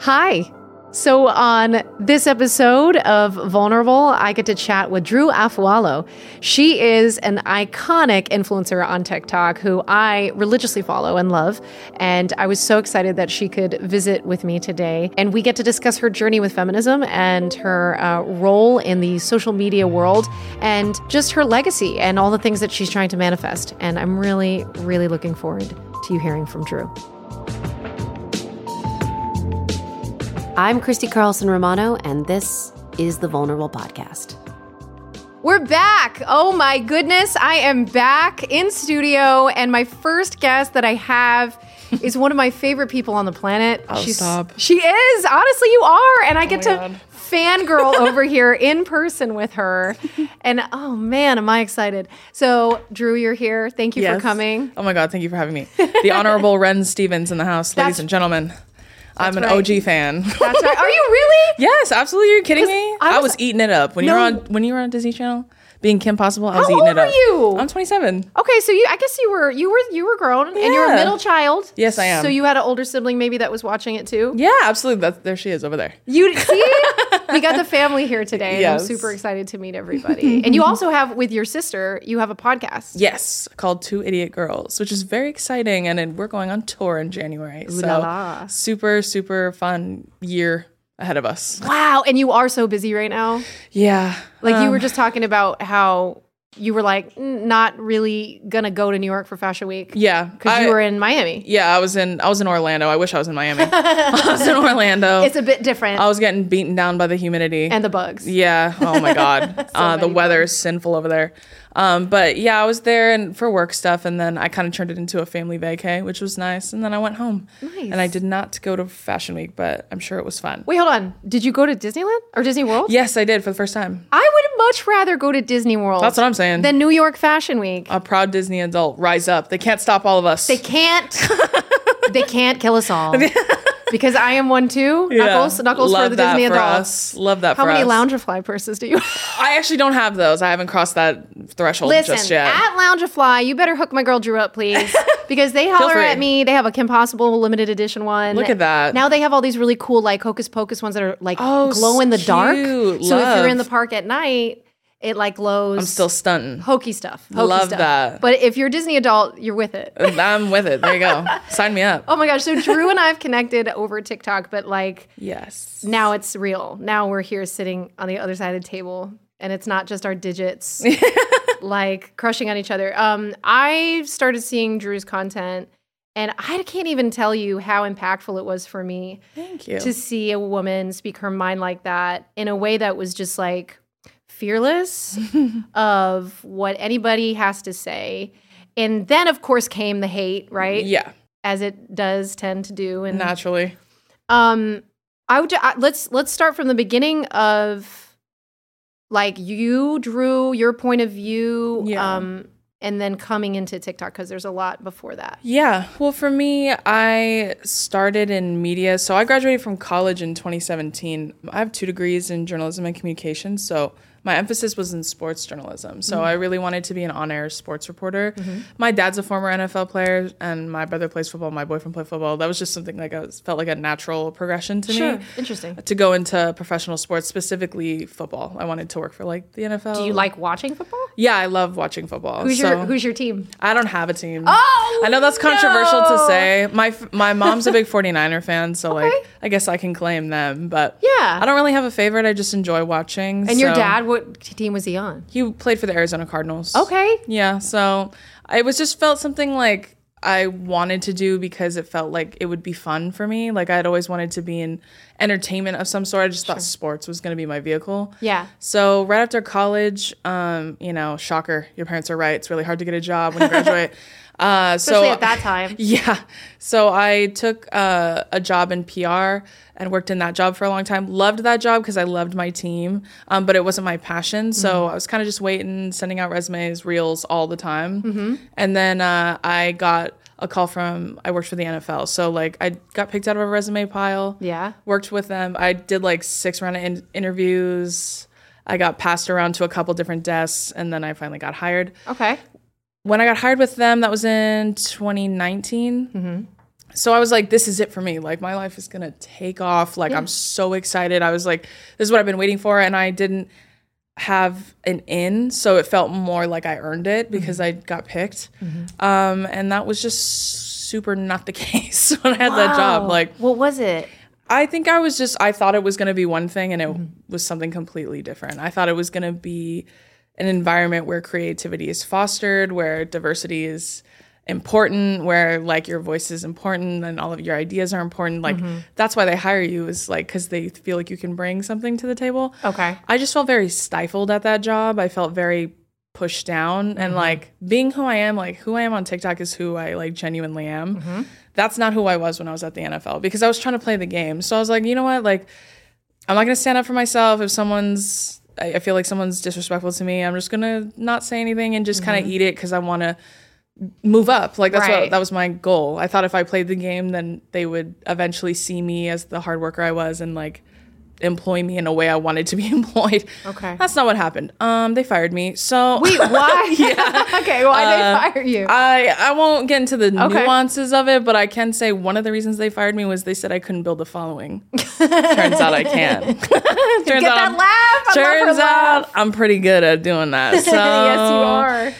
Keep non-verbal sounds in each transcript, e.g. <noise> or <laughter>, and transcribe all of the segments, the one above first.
Hi. So, on this episode of Vulnerable, I get to chat with Drew Afualo. She is an iconic influencer on TikTok who I religiously follow and love. And I was so excited that she could visit with me today. And we get to discuss her journey with feminism and her uh, role in the social media world and just her legacy and all the things that she's trying to manifest. And I'm really, really looking forward to you hearing from Drew. I'm Christy Carlson Romano, and this is the Vulnerable Podcast. We're back. Oh my goodness. I am back in studio, and my first guest that I have <laughs> is one of my favorite people on the planet. Oh, She's, stop. She is. Honestly, you are. And I oh get my to God. fangirl <laughs> over here in person with her. And oh man, am I excited. So, Drew, you're here. Thank you for coming. Oh my God, thank you for having me. The Honorable <laughs> Ren Stevens in the house, That's- ladies and gentlemen. I'm an right. OG fan. That's right. Are you really? <laughs> yes, absolutely. You're kidding me? I I was- was, eating it up when you were on when you were on Disney Channel, being Kim Possible. I was How eating old it up. are you? I'm 27. Okay, so you I guess you were you were you were grown and you're a Yeah. middle child. Yes, I am. So you had an older sibling maybe that was watching it too? Yeah, absolutely. That's, there she is over there. You see? <laughs> we got the family here today. And I'm Yes. super excited to meet everybody. and you also have with your sister, you have a podcast. Yes, called Two Idiot Girls, which is very exciting, and then we're going on tour in January. So la la. super super fun year ahead of us. Wow, and you are so busy right now. Yeah, Like you um, were just talking about how you were like "Mm, not really gonna go to New York for Fashion Week. yeah Because you were in Miami. Yeah, I was in I was in Orlando. I wish I was in Miami. <laughs> I was in Orlando. It's a bit different. I was getting beaten down by the humidity. and the bugs. yeah. Oh my god. <laughs> uh, the weather is sinful over there. Um, but yeah, I was there and for work stuff, and then I kind of turned it into a family vacay, which was nice. And then I went home. Nice. And I did not go to Fashion Week, but I'm sure it was fun. Wait, hold on. Did you go to Disneyland or Disney World? Yes, I did for the first time. I would much rather go to Disney World. That's what I'm saying. Than New York Fashion Week. a proud Disney adult, rise up. They can't stop all of us. They can't. <laughs> they can't kill us all. <laughs> because I am one too. <laughs> Yeah. Knuckles, knuckles Love for the Disney for adults. us. Love that How many us. Loungefly purses do you? have? I actually don't have those. I haven't crossed that threshold just Listen, yet. at Loungefly, you better hook my girl Drew up, please, <laughs> because they holler at me. They have a Kim Possible limited edition one. Look at that. Now they have all these really cool like hocus pocus ones that are like Oh, glow in the dark. cute. So if you're in the park at night, it like glows. I'm still stunting. hokey stuff. Hokey Love stuff. that. But if you're a Disney adult, you're with it. <laughs> I'm with it. There you go. Sign me up. <laughs> Oh my gosh. So Drew and I have connected over TikTok, but like Yes. now it's real. Now we're here sitting on the other side of the table and it's not just our digits <laughs> like crushing on each other. Um, I started seeing Drew's content and I can't even tell you how impactful it was for me Thank you. to see a woman speak her mind like that in a way that was just like fearless <laughs> of what anybody has to say. And then of course came the hate, right? yeah, As it does tend to do. And naturally. um I would I- let's let's start from the beginning of like you drew your point of view Yeah. um and then coming into TikTok because there's a lot before that. Yeah. Well, for me, I started in media. So I graduated from college in 2017. I have two degrees in journalism and communications. So my emphasis was in sports journalism. So mm-hmm. I really wanted to be an on air sports reporter. Mm-hmm. My dad's a former NFL player, and my brother plays football. My boyfriend played football. That was just something like I was, felt like a natural progression to me. Interesting. To go into professional sports, specifically football. I wanted to work for like the NFL. Do you like watching football? Yeah, I love watching football. Who's so your Who's your team? I don't have a team. Oh, I know that's controversial no. to say. My my mom's a big 49er fan, so like I guess I can claim them, but Yeah. I don't really have a favorite. I just enjoy watching. And your dad, what team was he on? he played for the Arizona Cardinals. Okay. Yeah, so I was just felt something like I wanted to do because it felt like it would be fun for me. Like I'd always wanted to be in entertainment of some sort. I just thought sports was going to be my vehicle. Yeah. So right after college, um, you know, shocker, your parents are right. It's really hard to get a job when you <laughs> graduate. Uh, Especially so at that time. <laughs> yeah. So I took uh, a job in PR and worked in that job for a long time. Loved that job because I loved my team, um, but it wasn't my passion. So I was kind of just waiting, sending out resumes, reels all the time. And then uh, I got a call from, I worked for the NFL. So like I got picked out of a resume pile. Yeah. Worked with them. I did like six round of in- interviews. I got passed around to a couple different desks and then I finally got hired Okay. When I got hired with them, that was in 2019. Mm-hmm. so I was like, this is it for me. Like my life is gonna take off. Like I'm so excited. I was like, this is what I've been waiting for, and I didn't have an in, so it felt more like I earned it because mm-hmm. I got picked. Mm-hmm. Um, and that was just super not the <laughs> case when I had that job. Like what was it? I think I was just I thought it was going to be one thing and it was something completely different. I thought it was going to be an environment where creativity is fostered, where diversity is important, where like your voice is important and all of your ideas are important. Like mm-hmm. that's why they hire you is like cuz they feel like you can bring something to the table. Okay. I just felt very stifled at that job. I felt very pushed down and mm-hmm. like being who I am, like who I am on TikTok is who I like genuinely am. Mm-hmm. That's not who I was when I was at the NFL because I was trying to play the game. So I was like, you know what? Like I'm not going to stand up for myself if someone's I I feel like someone's disrespectful to me. I'm just going to not say anything and just kind of mm-hmm. eat it cuz I want to move up. Like that's Right. what that was my goal. I thought if I played the game then they would eventually see me as the hard worker I was and like employ me in a way I wanted to be <laughs> employed. Okay. That's not what happened. Um, they fired me. So <laughs> Wait, why? <laughs> yeah. okay, why Uh, they fire you? I I won't get into the Okay. nuances of it, but I can say one of the reasons they fired me was they said I couldn't build a following. Turns out I can. turns Get out that I'm- laugh. I love her Turns laugh. I'm pretty good at doing that. So yes, you are.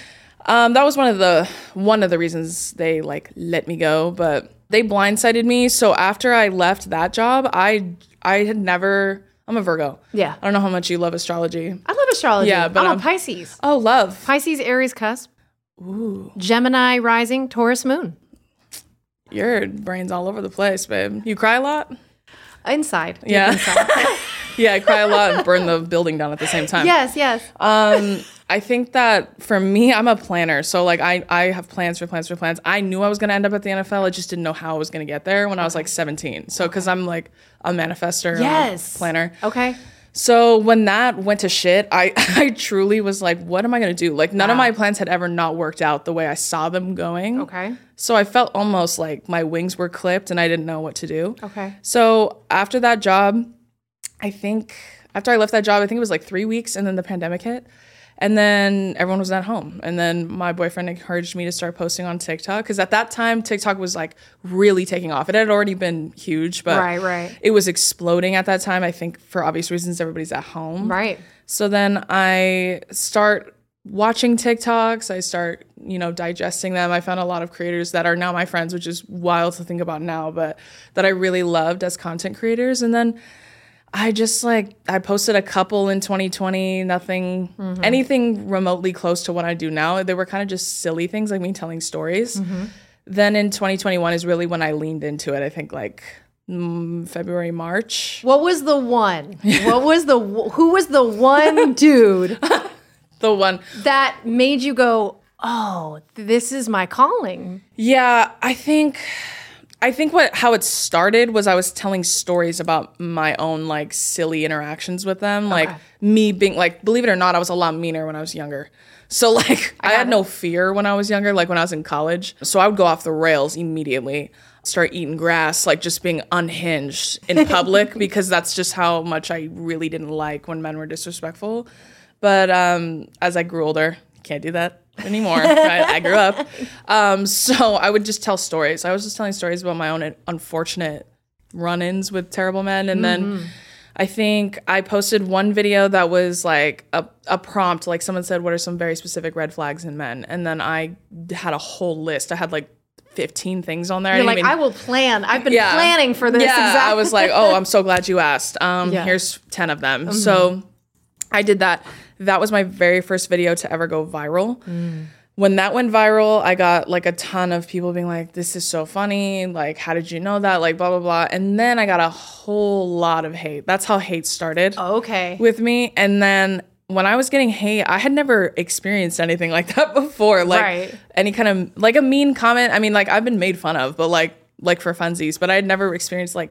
um, that was one of the one of the reasons they like let me go, but they blindsided me. So after I left that job, I I had never. I'm a Virgo. Yeah. I don't know how much you love astrology. I love astrology. Yeah, but I'm I'm- a Pisces. Oh, love. Pisces, Aries cusp. Ooh. Gemini rising, Taurus moon. Your brain's all over the place, babe. You cry a lot. Inside. Yeah. inside. <laughs> Yeah, I cry a lot and burn the building down at the same time. yes, yes. Um, I think that for me, I'm a planner. So like I, I have plans for plans for plans. I knew I was gonna end up at the NFL. I just didn't know how I was gonna get there when I was like 17. So because I'm like a manifester, I'm a Yes. planner. Okay. So when that went to shit, I <laughs> I truly was like, what am I gonna do? Like none of my plans had ever not worked out the way I saw them going. Okay. So I felt almost like my wings were clipped and I didn't know what to do. Okay. So after that job, I think after I left that job, I think it was like three weeks, and then the pandemic hit, and then everyone was at home, and then my boyfriend encouraged me to start posting on TikTok because at that time TikTok was like really taking off. It had already been huge, but Right, right. it was exploding at that time. I think for obvious reasons, everybody's at home, Right. so then I start watching TikToks. I start, you know, digesting them. I found a lot of creators that are now my friends, which is wild to think about now, but that I really loved as content creators. And then I just like I posted a couple in 2020, nothing anything remotely close to what I do now. They were kind of just silly things like me telling stories. Then in 2021 is really when I leaned into it. I think like mm, February, March. What was the one? <laughs> what was the who was the one <laughs> dude The one that made you go, "Oh, this is my calling." Yeah, I think I think what how it started was I was telling stories about my own like silly interactions with them, like me being like believe it or not, I was a lot meaner when I was younger. So <laughs> like I, had no fear when I was younger, like when I was in college. So I would go off the rails immediately. Start eating grass, like just being unhinged in <laughs> public because that's just how much I really didn't like when men were disrespectful. But um, as I grew older, can't do that anymore. I, I grew up. Um, so <laughs> I would just tell stories. I was just telling stories about my own unfortunate run ins with terrible men. And then I think I posted one video that was like a, a prompt, like someone said, What are some very specific red flags in men? And then I had a whole list. I had like 15 things on there. You're I like, I will plan. I've been Yeah. planning for this. yeah, exactly. I was like, oh, I'm so glad you asked. Um, <laughs> Yeah. Mm-hmm. here's ten of them. So I did that. That was my very first video to ever go viral. Mm. When that went viral, I got like a ton of people being like, "This is so funny! Like, how did you know that? Like, blah blah blah." And then I got a whole lot of hate. That's how hate started okay. with me. And then when I was getting hate, I had never experienced anything like <laughs> that before. Like Right. any kind of like a mean comment. I mean, like I've been made fun of, but like like for funsies. But I had never experienced like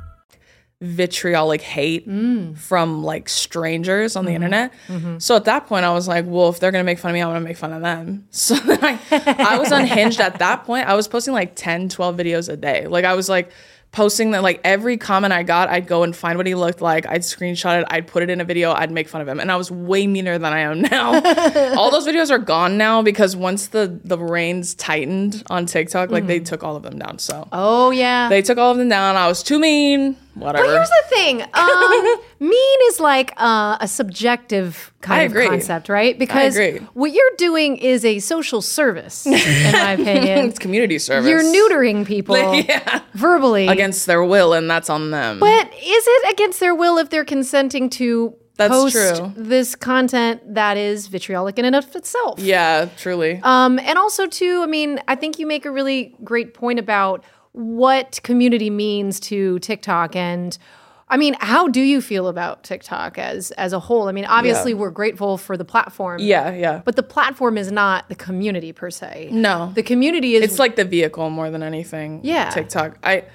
Vitriolic hate mm. from like strangers on the mm-hmm. internet. Mm-hmm. So at that point, I was like, well, if they're gonna make fun of me, I'm gonna make fun of them. <laughs> So then I, I was unhinged at that point. I was posting like 10, 12 videos a day. Like I was like, posting that like every comment I got, I'd go and find what he looked like. I'd screenshot it. I'd put it in a video. I'd make fun of him, and I was way meaner than I am now. <laughs> all those videos are gone now because once the the reins tightened on TikTok, like they mm. took all of them down. So Oh yeah. they took all of them down. I was too mean. Whatever. But here's the thing. Um, <laughs> mean is like uh, a subjective kind of concept, right? Because what you're doing is a social service, in my <laughs> opinion. it's community service. You're neutering people <laughs> yeah. verbally. against their will, and that's on them. but is it against their will if they're consenting to That's post true. this content that is vitriolic in and of itself? yeah, truly. Um, and also, too, I mean, I think you make a really great point about what community means to TikTok and. I mean, how do you feel about TikTok as as a whole? I mean, obviously Yeah. we're grateful for the platform. yeah, yeah. But the platform is not the community per se. no, The community is it's like the vehicle more than anything. Yeah. TikTok. I,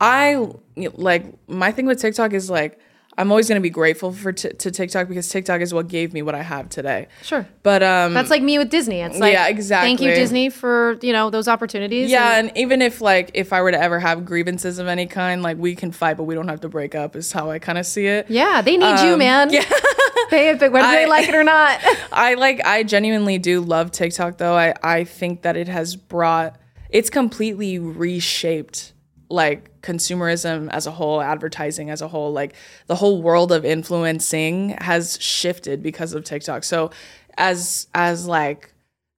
I like my thing with TikTok is like I'm always gonna be grateful for t- to TikTok because TikTok is what gave me what I have today. Sure. But um, That's like me with Disney. It's like Yeah, exactly. Thank you. Disney, for you know those opportunities. yeah, and- and even if like if I were to ever have grievances of any kind, like we can fight, but we don't have to break up. Is how I kind of see it. yeah, they need you, Um, man. Yeah, <laughs> pay it, but whether they like it or not. <laughs> <laughs> I like I genuinely do love TikTok though. I I think that it has brought it's completely reshaped like consumerism as a whole, advertising as a whole, like the whole world of influencing has shifted because of TikTok. So as as like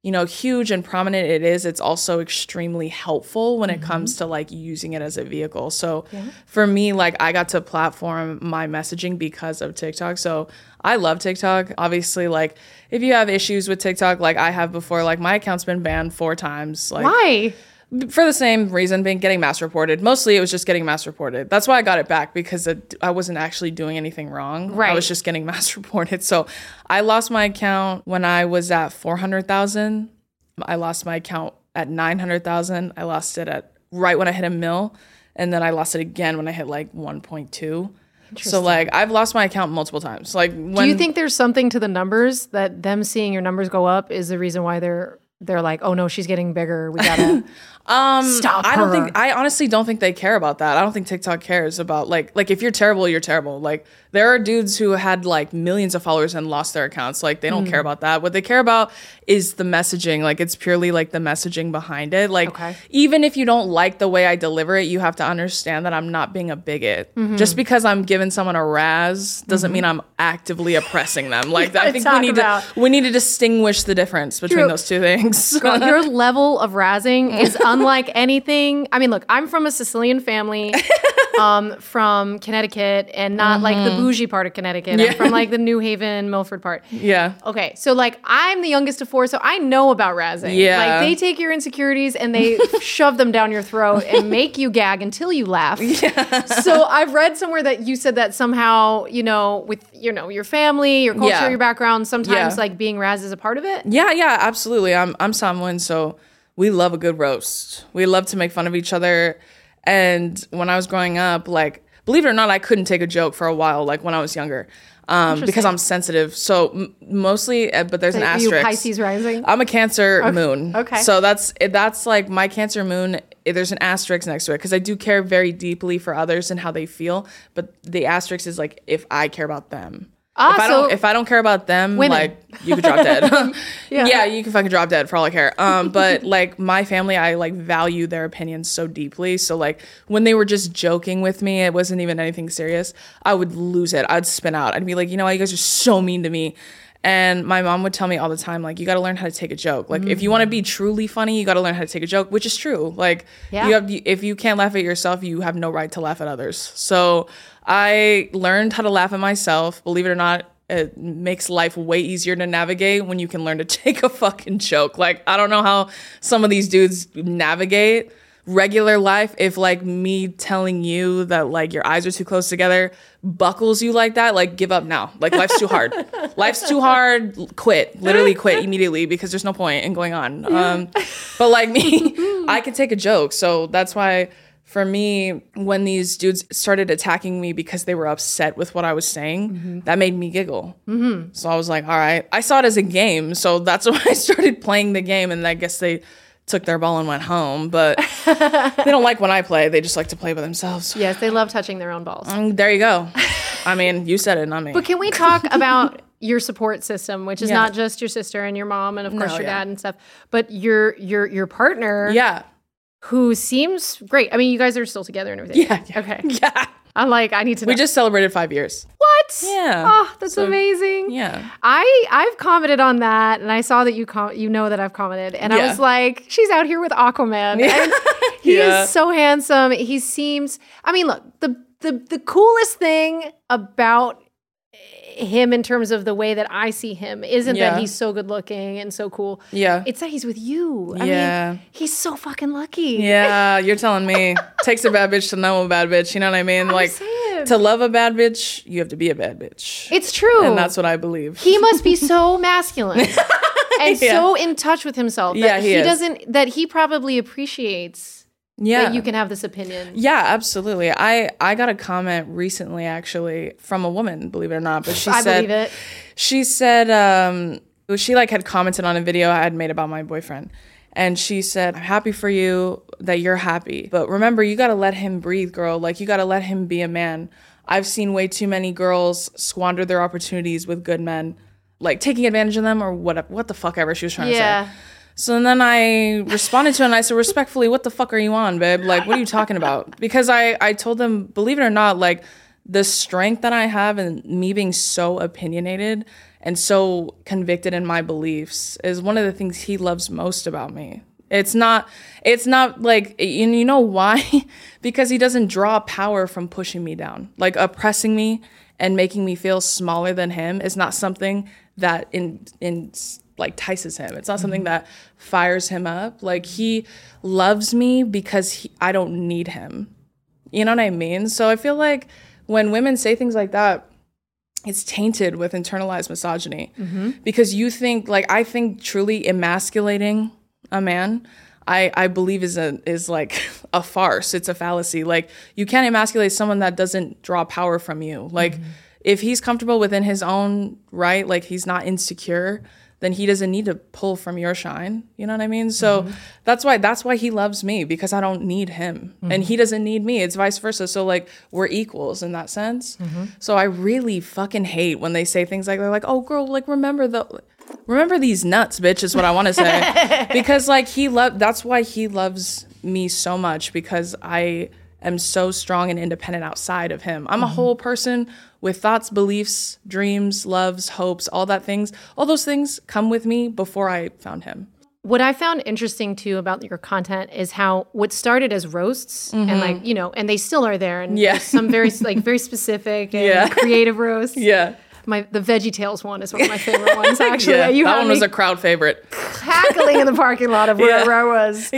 you know, huge and prominent it is, it's also extremely helpful when it mm-hmm. comes to like using it as a vehicle. So for me, like I got to platform my messaging because of TikTok. So I love TikTok. Obviously, like if you have issues with TikTok, like I have before, like my account's been banned four times. Like Why? For the same reason, being getting mass reported. Mostly, it was just getting mass reported. That's why I got it back because it, I wasn't actually doing anything wrong. Right, I was just getting <laughs> mass reported. So I lost my account when I was at four hundred thousand. I lost my account at nine hundred thousand. I lost it at right when I hit a mill, and then I lost it again when I hit like one point two. So like I've lost my account multiple times. Like when Do you think there's something to the numbers that them seeing your numbers go up is the reason why they're they're like, oh no, she's getting bigger. We gotta <laughs> Um, stop I don't her. think I honestly don't think they care about that. I don't think TikTok cares about like like if you're terrible, you're terrible. Like there are dudes who had like millions of followers and lost their accounts. Like they don't Hmm. care about that. What they care about is the messaging. Like it's purely like the messaging behind it. Like Okay. even if you don't like the way I deliver it, you have to understand that I'm not being a bigot. Mm-hmm. Just because I'm giving someone a razz doesn't mean I'm actively oppressing them. <laughs> Like I think we need about- to we need to distinguish the difference between Drew, those two things. <laughs> Girl, your level of razzing is <laughs> unlike anything. I mean, look, I'm from a Sicilian family, um, from Connecticut, and not like the bougie part of Connecticut. I'm from like the New Haven, Milford part. yeah. Okay, so like I'm the youngest of four, so I know about razzing. Yeah. like they take your insecurities and they <laughs> shove them down your throat and make you gag until you laugh. Yeah. So I've read somewhere that you said that somehow, you know, with you know your family, your culture, Yeah. your background, sometimes Yeah. like being razzed is a part of it. Yeah, yeah, absolutely. I'm I'm Samoan, so we love a good roast. We love to make fun of each other. And when I was growing up, like believe it or not, I couldn't take a joke for a while, like when I was younger, um, because I'm sensitive. So m- mostly, uh, but there's an Are you asterisk. Pisces rising? I'm a Cancer moon. okay. So that's that's like my Cancer moon. eh, There's an asterisk next to it because I do care very deeply for others and how they feel. But the asterisk is like if I care about them. Ah, if I so- don't, if I don't care about them, Women. like you could drop dead. <laughs> Yeah. yeah. you can fucking drop dead for all I care. Um, <laughs> but like my family, I like value their opinions so deeply. So like when they were just joking with me, it wasn't even anything serious. I would lose it. I'd spin out. I'd be like, you know what, you guys are so mean to me. And my mom would tell me all the time, like, you got to learn how to take a joke. Like, if you want to be mm. truly funny, you got to learn how to take a joke, which is true. Like, Yeah. you have if you can't laugh at yourself, you have no right to laugh at others. So I learned how to laugh at myself. Believe it or not, it makes life way easier to navigate when you can learn to <laughs> take a fucking joke. Like, I don't know how some of these dudes navigate regular life, if like me telling you that like your eyes are too close together buckles you like that, like give up now. Like life's too hard. <laughs> life's too hard. Quit. Literally quit immediately because there's no point in going on. Um, but like me, <laughs> I can take a joke. So that's why for me, when these dudes started attacking me because they were upset with what I was saying, that made me giggle. Mm-hmm. So I was like, all right. I saw it as a game. So that's <laughs> why I started playing the game. And I guess they took their ball and went home. But <laughs> they don't like when I play. They just like to play by themselves. Yes, they love touching their own balls. Mm, there you go. I mean, you said it, not me. But can we talk about your support system, which is Yeah. not just your sister and your mom and of course No, your yeah. dad and stuff, but your your your partner yeah. who seems great. I mean, you guys are still together and everything. Yeah, yeah. Okay. <laughs> Yeah. I'm like, I need to know. We just celebrated five years. What? Yeah. Oh, that's So- amazing. Yeah. I I've commented on that, and I saw that you com- you know that I've commented, and I was like, she's out here with Aquaman. <laughs> And he Yeah. is so handsome. He seems. I mean, look the the the coolest thing about him in terms of the way that I see him isn't Yeah. that he's so good looking and so cool. Yeah. It's that he's with you. I Yeah. mean, he's so fucking lucky. Yeah, you're telling me. <laughs> Takes a bad bitch to know a bad bitch. You know what I mean? like to love a bad bitch, you have to be a bad bitch. It's true. and that's what I believe. he must be so <laughs> masculine <laughs> and so in touch with himself that Yeah, he is. doesn't that he probably appreciates yeah. that you can have this opinion. yeah, absolutely. I I got a comment recently actually from a woman, believe it or not, but she I said believe it. she said um she like had commented on a video I had made about my boyfriend. And she said, I'm happy for you that you're happy. But remember, you gotta let him breathe, girl. Like you gotta let him be a man. I've seen way too many girls squander their opportunities with good men, like taking advantage of them or what what the fuck ever she was trying to say. Yeah. So then I responded to it and I said, respectfully, what the fuck are you on, babe? Like, what are you talking about? Because I, I told them, believe it or not, like the strength that I have and me being so opinionated and so convicted in my beliefs is one of the things he loves most about me. It's not, it's not like, and you know why? <laughs> because he doesn't draw power from pushing me down. Like oppressing me and making me feel smaller than him is not something that in, in, like tices him. It's not something mm-hmm. that fires him up. Like he loves me because he, I don't need him. You know what I mean? So I feel like when women say things like that, it's tainted with internalized misogyny mm-hmm. because you think like I think truly emasculating a man. I, I believe is a is like <laughs> a farce. It's a fallacy. Like you can't emasculate someone that doesn't draw power from you. Like mm-hmm. if he's comfortable within his own right, like he's not insecure, then he doesn't need to pull from your shine. You know what I mean? So mm-hmm. that's why that's why he loves me because I don't need him and mm-hmm. he doesn't need me. It's vice versa. So like we're equals in that sense. Mm-hmm. So I really fucking hate when they say things like they're like, "Oh girl, like remember the remember these nuts, bitch," is what I want to say. <laughs> because like he love that's why he loves me so much because I am so strong and independent outside of him. I'm a whole person with thoughts, beliefs, dreams, loves, hopes, all that things. All those things come with me before I found him. What I found interesting too about your content is how what started as roasts and like you know, and they still are there, and Mm-hmm. Yeah. some very like very <laughs> specific and Yeah. creative roasts. <laughs> Yeah. My the Veggie Tales one is one of my favorite <laughs> ones. Actually, Yeah, you that one was a crowd favorite. cackling in the parking lot of wherever I was,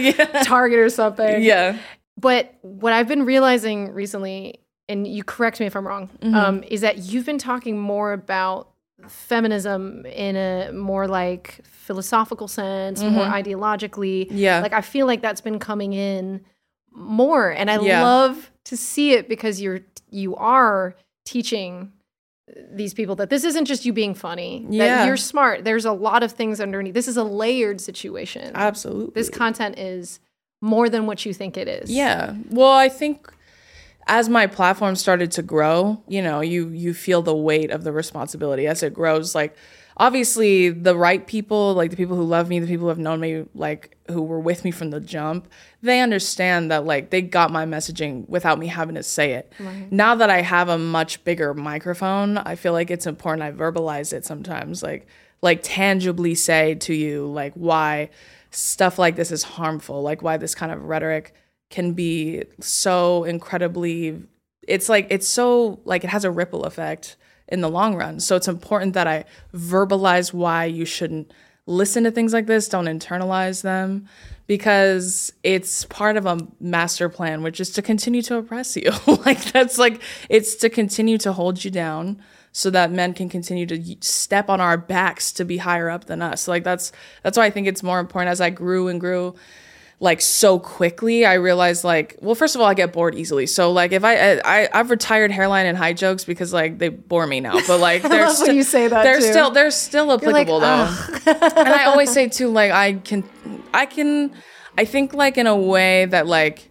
Target or something. Yeah. But what I've been realizing recently, and you correct me if I'm wrong, Mm-hmm. um, is that you've been talking more about feminism in a more like philosophical sense, more ideologically. Mm-hmm. Yeah. Like I feel like that's been coming in more, and I Yeah. love to see it because you're you are teaching these people that this isn't just you being funny. That Yeah. you're smart. There's a lot of things underneath. This is a layered situation. Absolutely. this content is more than what you think it is. Yeah. Well, I think as my platform started to grow, you know, you you feel the weight of the responsibility as it grows. Like obviously the right people, like the people who love me, the people who have known me, like who were with me from the jump, they understand that like they got my messaging without me having to say it. Now that I have a much bigger microphone, I feel like it's important I verbalize it sometimes. Like like tangibly say to you like why stuff like this is harmful, like why this kind of rhetoric can be so incredibly it's like it's so like it has a ripple effect in the long run. So it's important that I verbalize why you shouldn't listen to things like this, don't internalize them because it's part of a master plan, which is to continue to oppress you. <laughs> like that's like it's to continue to hold you down so that men can continue to step on our backs to be higher up than us. Like that's that's why I think it's more important as I grew and grew like so quickly i realized like well first of all i get bored easily so like if i i i've retired hairline and high jokes because like they bore me now but like <laughs> when you say that, they're too. still they're still like, applicable though <laughs> and i always say too like i can i can i think like in a way that like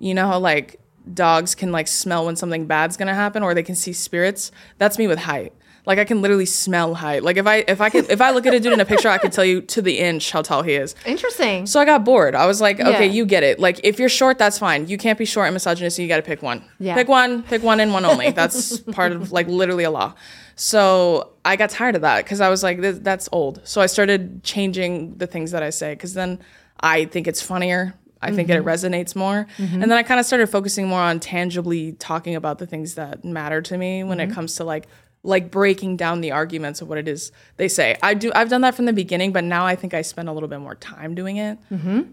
you know how like dogs can like smell when something bad's gonna happen or they can see spirits that's me with height like i can literally smell height like if i if i could if i look at a dude in a picture i could tell you to the inch how tall he is Interesting. so I got bored. I was like, okay, Yeah. you get it. Like, if you're short, that's fine. You can't be short and misogynist, so you got to pick one. Yeah. Pick one, pick one and one only. <laughs> That's part of like literally a law. So I got tired of that because I was like, that's old. So I started changing the things that I say because then I think it's funnier. I think it mm-hmm. resonates more. Mm-hmm. And then I kind of started focusing more on tangibly talking about the things that matter to me when it mm-hmm. comes to like like breaking down the arguments of what it is they say. I do I've done that from the beginning, but now I think I spend a little bit more time doing it.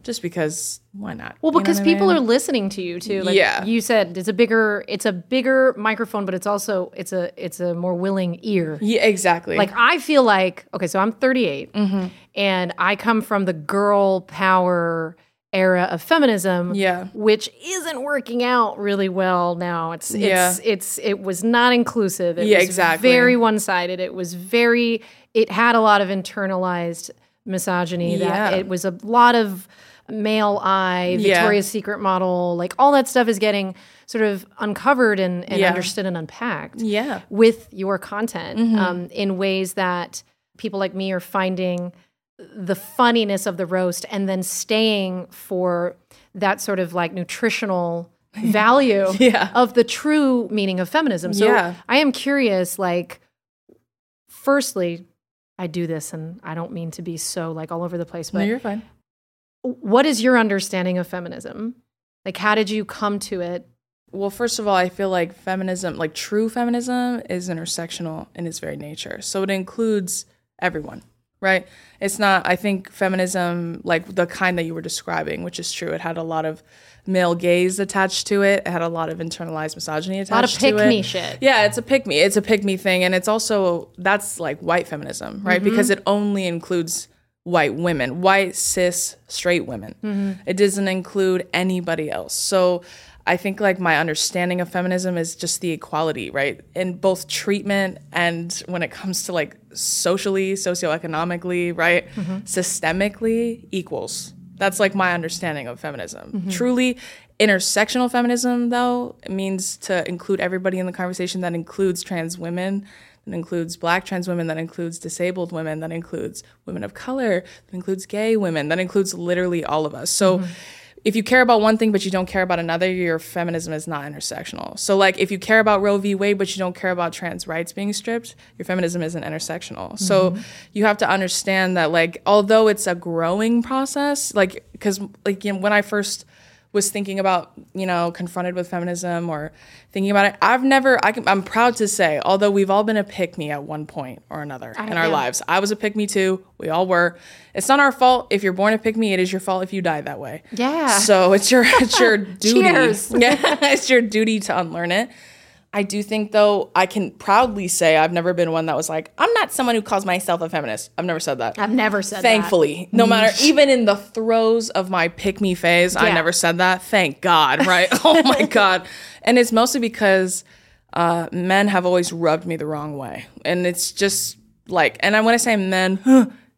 Just because why not? Well, You know because what I people mean? are listening to you too. Like Yeah. you said, it's a bigger, it's a bigger microphone, but it's also it's a it's a more willing ear. Yeah, exactly. Like I feel like okay, so I'm 38, Mm-hmm. and I come from the girl power era of feminism, Yeah. which isn't working out really well now. It's it's Yeah. it's it was not inclusive. It Yeah, was exactly. very one sided. It was very it had a lot of internalized misogyny. That it was a lot of male eye, Yeah. Victoria's Secret model, like all that stuff is getting sort of uncovered and, and Yeah. understood and unpacked yeah. with your content Mm-hmm. um, in ways that people like me are finding the funniness of the roast and then staying for that sort of like nutritional <laughs> value Yeah. of the true meaning of feminism. So Yeah. I am curious, like, firstly, I do this and I don't mean to be so like all over the place, No, but you're fine. what is your understanding of feminism? Like, how did you come to it? Well, first of all, I feel like feminism, like true feminism, is intersectional in its very nature. So it includes everyone, right? It's not, I think feminism, like the kind that you were describing, which is true, it had a lot of male gaze attached to it, it had a lot of internalized misogyny attached to it. A lot of pick me shit. Yeah, it's a pick me. It's a pick me thing. And it's also, that's like white feminism, right? Mm-hmm. Because it only includes white women, white, cis, straight women. Mm-hmm. It doesn't include anybody else. So I think like my understanding of feminism is just the equality, right? In both treatment and when it comes to like socially, socioeconomically, right? Mm-hmm. Systemically equals. That's like my understanding of feminism. Mm-hmm. Truly intersectional feminism though means to include everybody in the conversation that includes trans women that includes black trans women that includes disabled women that includes women of color that includes gay women that includes literally all of us so if you care about one thing but you don't care about another your feminism is not intersectional. So like if you care about roe v. Wade but you don't care about trans rights being stripped your feminism isn't intersectional. So mm-hmm. you have to understand that like although it's a growing process like because like you know, when i first was thinking about, you know, confronted with feminism or thinking about it. I've never, I can, I'm proud to say, although we've all been a pick me at one point or another in our lives. I was a pick me too. We all were. It's not our fault if you're born a pick me. It is your fault if you die that way. Yeah. So it's your it's your <laughs> duty. Cheers. <laughs> Yeah, it's your duty to unlearn it. I do think though I can proudly say I've never been one that was like I'm not someone who calls myself a feminist. I've never said that. I've never said that. Thankfully, no matter even in the throes of my pick me phase, I never said that. Thank God, right? <laughs> oh my God. And it's mostly because uh, men have always rubbed me the wrong way. And it's just like, and I, want to say men,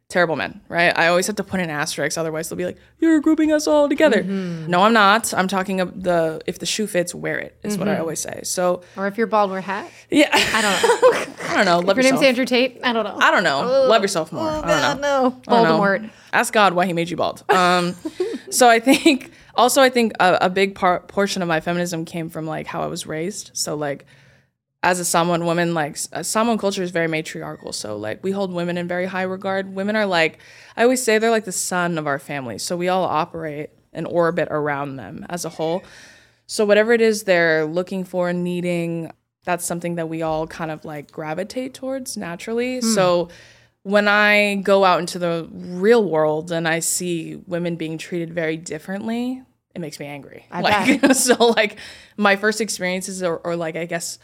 terrible men, right? I always have to put an asterisk, otherwise they'll be like, "You're grouping us all together." Mm-hmm. No, I'm not. I'm talking of the if the shoe fits, wear it. Is Mm-hmm. what I always say. So Or if you're bald, wear a hat. yeah, I don't know. <laughs> I don't know. Love Your name's. Andrew Tate. I don't know. I don't know. Love yourself more. I don't know. no. Know. Ask God why He made you bald. Um, <laughs> so I think also I think a, a big part portion of my feminism came from like how I was raised. So like as a Samoan woman, like s- uh, Samoan culture is very matriarchal. So like we hold women in very high regard. Women are like I always say they're like the sun of our family. So we all operate and orbit around them as a whole. So whatever it is they're looking for, and needing, that's something that we all kind of like gravitate towards naturally. So when I go out into the real world and I see women being treated very differently, it makes me angry. I <laughs> like <laughs> so like my first experiences or, or like I guess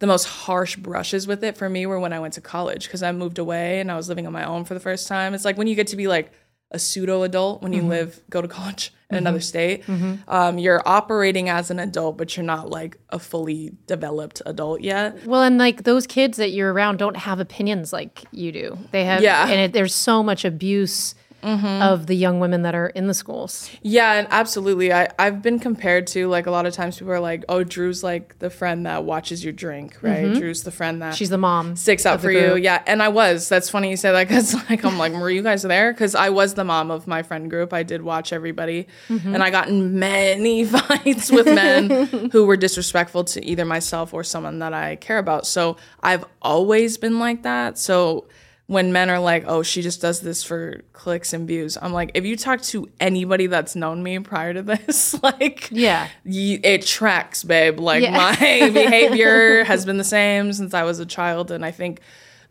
the most harsh brushes with it for me were when I went to college because I moved away and I was living on my own for the first time. It's like when you get to be like a pseudo adult when you mm-hmm. live go to college in mm-hmm. another state mm-hmm. um, you're operating as an adult but you're not like a fully developed adult yet Well, and like those kids that you're around don't have opinions like you do. They have, Yeah. and it, there's so much abuse of the young women that are in the schools. Yeah, and absolutely. I, I've been compared to like a lot of times people are like, oh, Drew's like the friend that watches your drink, right? Drew's the friend that She's the mom. sticks up for you. Yeah, and I was. That's funny you say that because <laughs> like I'm like, were you guys there? Because I was the mom of my friend group. I did watch everybody, Mm-hmm. and I got in many <laughs> fights with men <laughs> who were disrespectful to either myself or someone that I care about. So I've always been like that. So when men are like, "Oh, she just does this for clicks and views," I'm like, if you talk to anybody that's known me prior to <laughs> this, <laughs> like, Yeah. y- it tracks, babe. Like Yeah. my <laughs> behavior has been the same since I was a child, and I think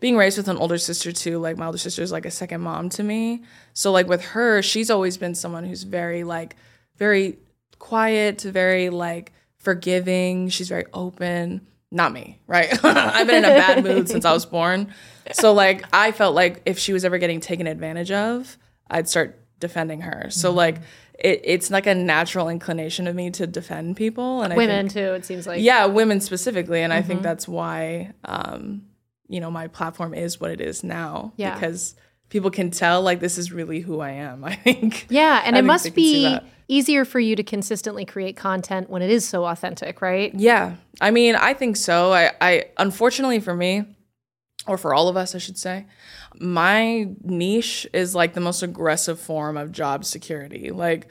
being raised with an older sister too, like my older sister is like a second mom to me. So like with her, she's always been someone who's very like very quiet, very like forgiving. She's very open. Not me, right? <laughs> I've been in a bad mood since I was <laughs> born. So like I felt like if she was ever getting taken advantage of, I'd start defending her. Mm-hmm. So like it, it's like a natural inclination of me to defend people and I Women think, too. It seems like. yeah, women specifically, and I Mm-hmm. think that's why um, you know my platform is what it is now. Yeah. because people can tell like this is really who I am. <laughs> I think. Yeah, and I it must be easier for you to consistently create content when it is so authentic, right? Yeah, I mean, I think so. I, I unfortunately for me, or for all of us, I should say, my niche is like the most aggressive form of job security. Like,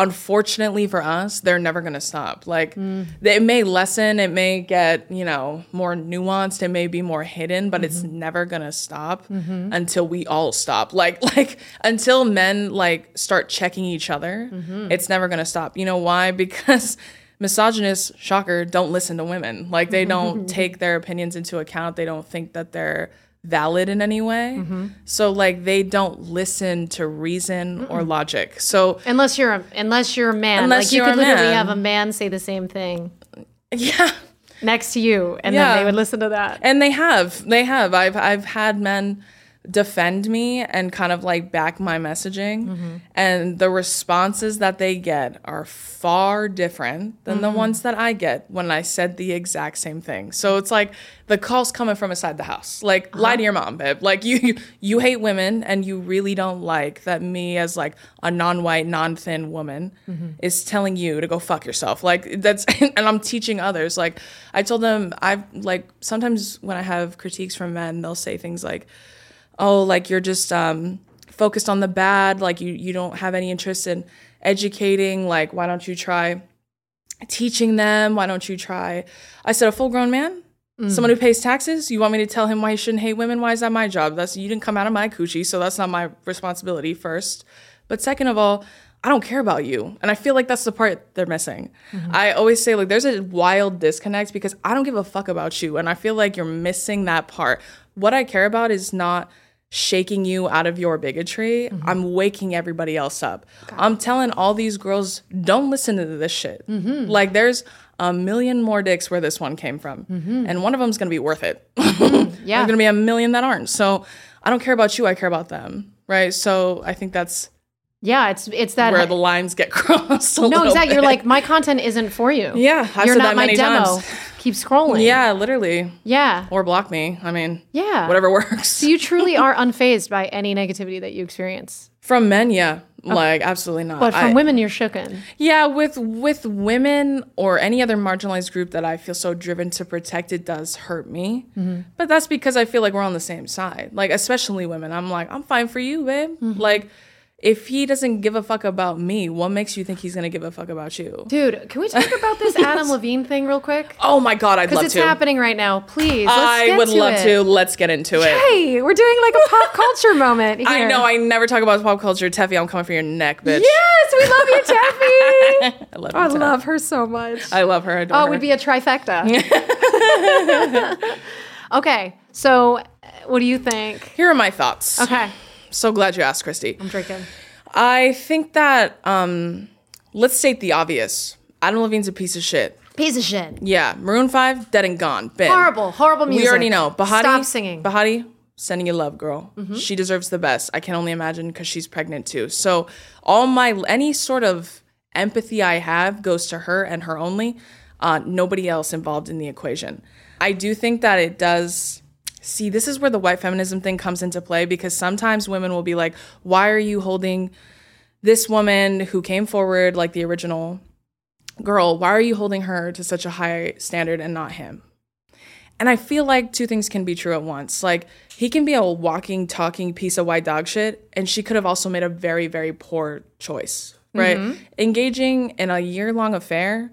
unfortunately for us, they're never gonna stop. Like, they- it may lessen, it may get you know more nuanced, it may be more hidden, but it's mm-hmm. never gonna stop mm-hmm. until we all stop. <laughs> Like, like until men like start checking each other, mm-hmm. it's never gonna stop. You know why? <laughs> Because misogynists, shocker, don't listen to women. Like they don't <laughs> take their opinions into account. They don't think that they're valid in any way. Mm-hmm. So like they don't listen to reason or logic. So Unless you're a, unless you're a man, Unless like you could literally man. have a man say the same thing <laughs> yeah. next to you, and then they would listen to that. And they have. They have. I've I've had men defend me and kind of like back my messaging Mm-hmm. and the responses that they get are far different than Mm-hmm. the ones that I get when I said the exact same thing. So it's like the calls coming from inside the house. Like lie Uh-huh. to your mom, babe. Like you you, you hate women and you really don't like that me as like a non-white, non-thin woman Mm-hmm. is telling you to go fuck yourself. Like that's <laughs> and I'm teaching others. Like I told them I've like sometimes when I have critiques from men, they'll say things like oh like you're just um focused on the bad like you you don't have any interest in educating like why don't you try teaching them why don't you try i said a full grown man someone who pays taxes you want me to tell him why he shouldn't hate women why is that my job that's you didn't come out of my coochie so that's not my responsibility first but second of all I don't care about you. And I feel like that's the part they're missing. I always say, like, there's a wild disconnect because I don't give a fuck about you. And I feel like you're missing that part. What I care about is not shaking you out of your bigotry. Mm-hmm. I'm waking everybody else up. I'm telling all these girls, don't listen to this shit. Mm-hmm. Like, there's a million more dicks where this one came from. Mm-hmm. And one of them's gonna be worth it. <laughs> Yeah. There's gonna be a million that aren't. So I don't care about you, I care about them. Right. So I think that's Yeah, it's it's that. where the lines get <laughs> crossed. no, exactly. You're like my content isn't for you. Yeah, I've you're said not that my many demo. times. Keep scrolling. Yeah, literally. yeah, Or block me. I mean, yeah. whatever <laughs> works. So you truly are unfazed by any negativity that you experience, From men, yeah. Like absolutely not. but from I- women, you're shooken. Yeah, with with women or any other marginalized group that I feel so driven to protect, it does hurt me. Mm-hmm. But that's because I feel like we're on the same side. Like especially women, I'm like, I'm fine for you, babe. Mm-hmm. Like if he doesn't give a fuck about me, what makes you think he's gonna give a fuck about you? Dude, can we talk about this <laughs> Adam Levine thing real quick? Oh my god, I'd love it's to. It's happening right now. Please, let's I would to love it. to. Let's get into it. Hey, we're doing like a pop culture moment <laughs> here. I know I never talk about pop culture. Tefi, I'm coming for your neck, bitch. Yes, we love you, Taffy. <laughs> I love her. I Teff. love her so much. I love her. I Oh, it would be a trifecta. okay, so uh, What do you think? Here are my thoughts. Okay, So glad you asked, Christy. I'm drinking. I think that um, let's state the obvious. Adam Levine's a piece of shit. Piece of shit. Yeah, Maroon Five, dead and gone. Been. Horrible, horrible music. We already know. Behati, Stop singing. Mm-hmm. Behati, sending you love, girl. She deserves the best. I can only imagine because she's pregnant too. So all my any sort of empathy I have goes to her and her only. Uh, nobody else involved in the equation. I do think that it does. See, this is where the white feminism thing comes into play because sometimes women will be like, "Why are you holding this woman who came forward like the original girl? Why are you holding her to such a high standard and not him?" And I feel like two things can be true at once. Like he can be a walking, talking piece of white dog shit, and she could have also made a very, very poor choice, right? Mm-hmm. Engaging in a year long affair,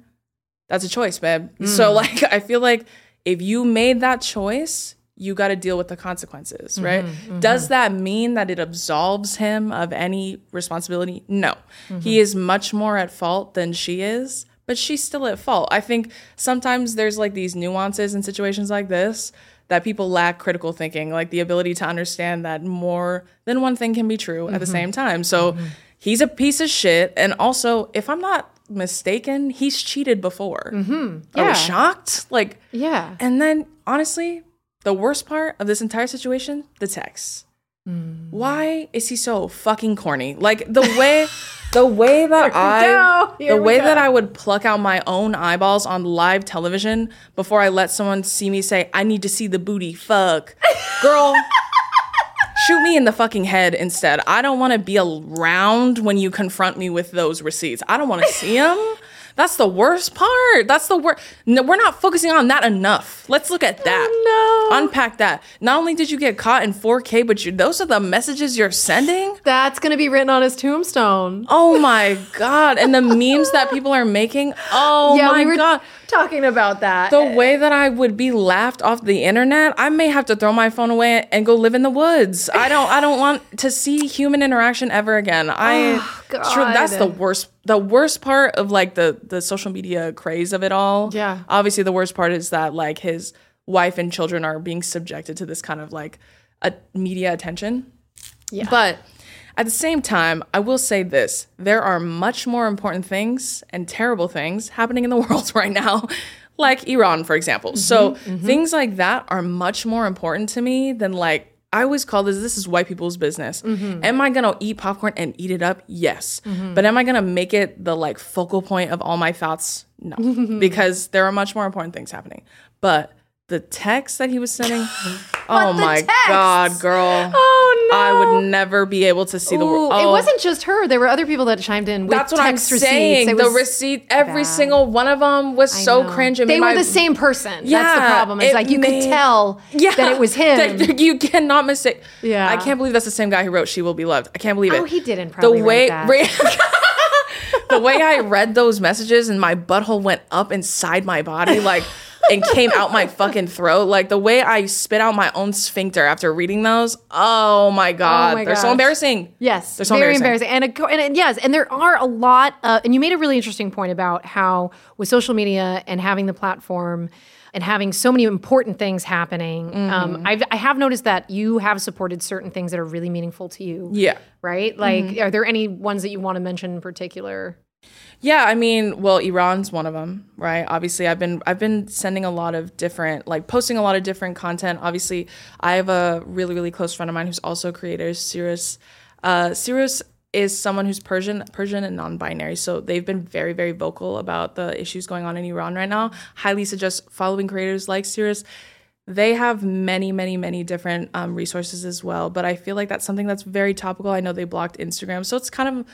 that's a choice, babe. Mm. So <laughs> like I feel like if you made that choice, you got to deal with the consequences, mm-hmm, right? Mm-hmm. Does that mean that it absolves him of any responsibility? No. Mm-hmm. He is much more at fault than she is, but she's still at fault. I think sometimes there's like these nuances in situations like this that people lack critical thinking, like the ability to understand that more than one thing can be true at the same time. So he's a piece of shit. And also, if I'm not mistaken, he's cheated before. Are Yeah. we shocked? Like, Yeah. and then honestly, the worst part of this entire situation, the text. Mm. Why is he so fucking corny? Like the way <laughs> the way that. I the way go. that I would pluck out my own eyeballs on live television before I let someone see me say, I need to see the booty. Fuck. Girl. <laughs> Shoot me in the fucking head instead. I don't want to be around when you confront me with those receipts. I don't want to see them. That's the worst part. That's the worst. No, we're not focusing on that enough. Let's look at oh, that. Oh, no. Unpack that. Not only did you get caught in 4K, but you, those are the messages you're sending. That's gonna be written on his tombstone. Oh my god! And the memes that people are making. Oh <laughs> yeah, my we were god! Talking about that. The way that I would be laughed off the internet, I may have to throw my phone away and go live in the woods. I don't. I don't want to see human interaction ever again. I. Oh, True, that's the worst. The worst part of like the the social media craze of it all. Yeah. Obviously, the worst part is that like his wife and children are being subjected to this kind of like a media attention. Yeah. But at the same time, I will say this there are much more important things and terrible things happening in the <laughs> world right now, like Iran, for example. so things like that are much more important to me than like. I always call this this is white people's business. Am I gonna eat popcorn and eat it up? Yes. But am I gonna make it the like focal point of all my thoughts? No. <laughs> because there are much more important things happening. But the text that he was sending, <gasps> oh my god, girl. Oh no! I would never be able to see the Ooh, world. It oh. wasn't just her. There were other people that chimed in with That's what I'm saying. The receipt, every bad. single one of them was I so know. cringe. It They were my- the same person. That's the problem. It's it like you made- could tell Yeah, that it was <laughs> him. that you cannot mistake. Yeah. I can't believe that's the same guy who wrote "She Will Be Loved." I can't believe oh, it. Oh, he didn't probably the way <laughs> <laughs> the way I read those messages and my butthole went up inside my body, like. And came out my fucking throat. Like the way I spit out my own sphincter after reading those. Oh my god, my they're so embarrassing. Yes, They're so very embarrassing. embarrassing. And, ac- and, yes, and there are a lot. Uh, and you made a really interesting point about how with social media and having the platform and having so many important things happening, Mm-hmm. um, I've, I have noticed that you have supported certain things that are really meaningful to you. Yeah. Right? Like, Mm-hmm. are there any ones that you want to mention in particular? Yeah, I mean, well, Iran's one of them, right? Obviously, I've been I've been sending a lot of different, like posting a lot of different content. Obviously, I have a really really close friend of mine who's also a creator, Cirrus. Uh, Cirrus is someone who's Persian, Persian and non-binary, so they've been very very vocal about the issues going on in Iran right now. Highly suggest following creators like Cirrus. They have many, many, many different um, resources as well, but I feel like that's something that's very topical. I know they blocked Instagram, so it's kind of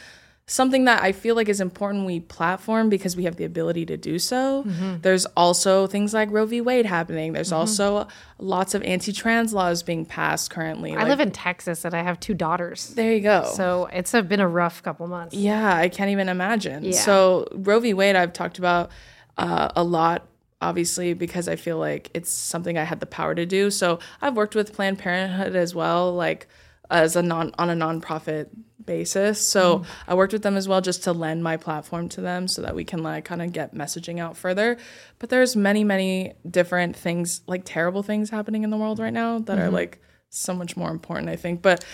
something that I feel like is important we platform because we have the ability to do so. Mm-hmm. There's also things like Roe v. Wade happening. There's also lots of anti-trans laws being passed currently. I live in Texas and I have two daughters. there you go. So it's been a rough couple months. Yeah, I can't even imagine. Yeah. So Roe v. Wade, I've talked about uh, a lot, obviously, because I feel like it's something I had the power to do. So I've worked with Planned Parenthood as well, like as a non on a nonprofit basis. So Mm. I worked with them as well, just to lend my platform to them, so that we can like kind of get messaging out further. But there's many, many different things, like terrible things happening in the world right now that Mm-hmm. are like so much more important, I think. But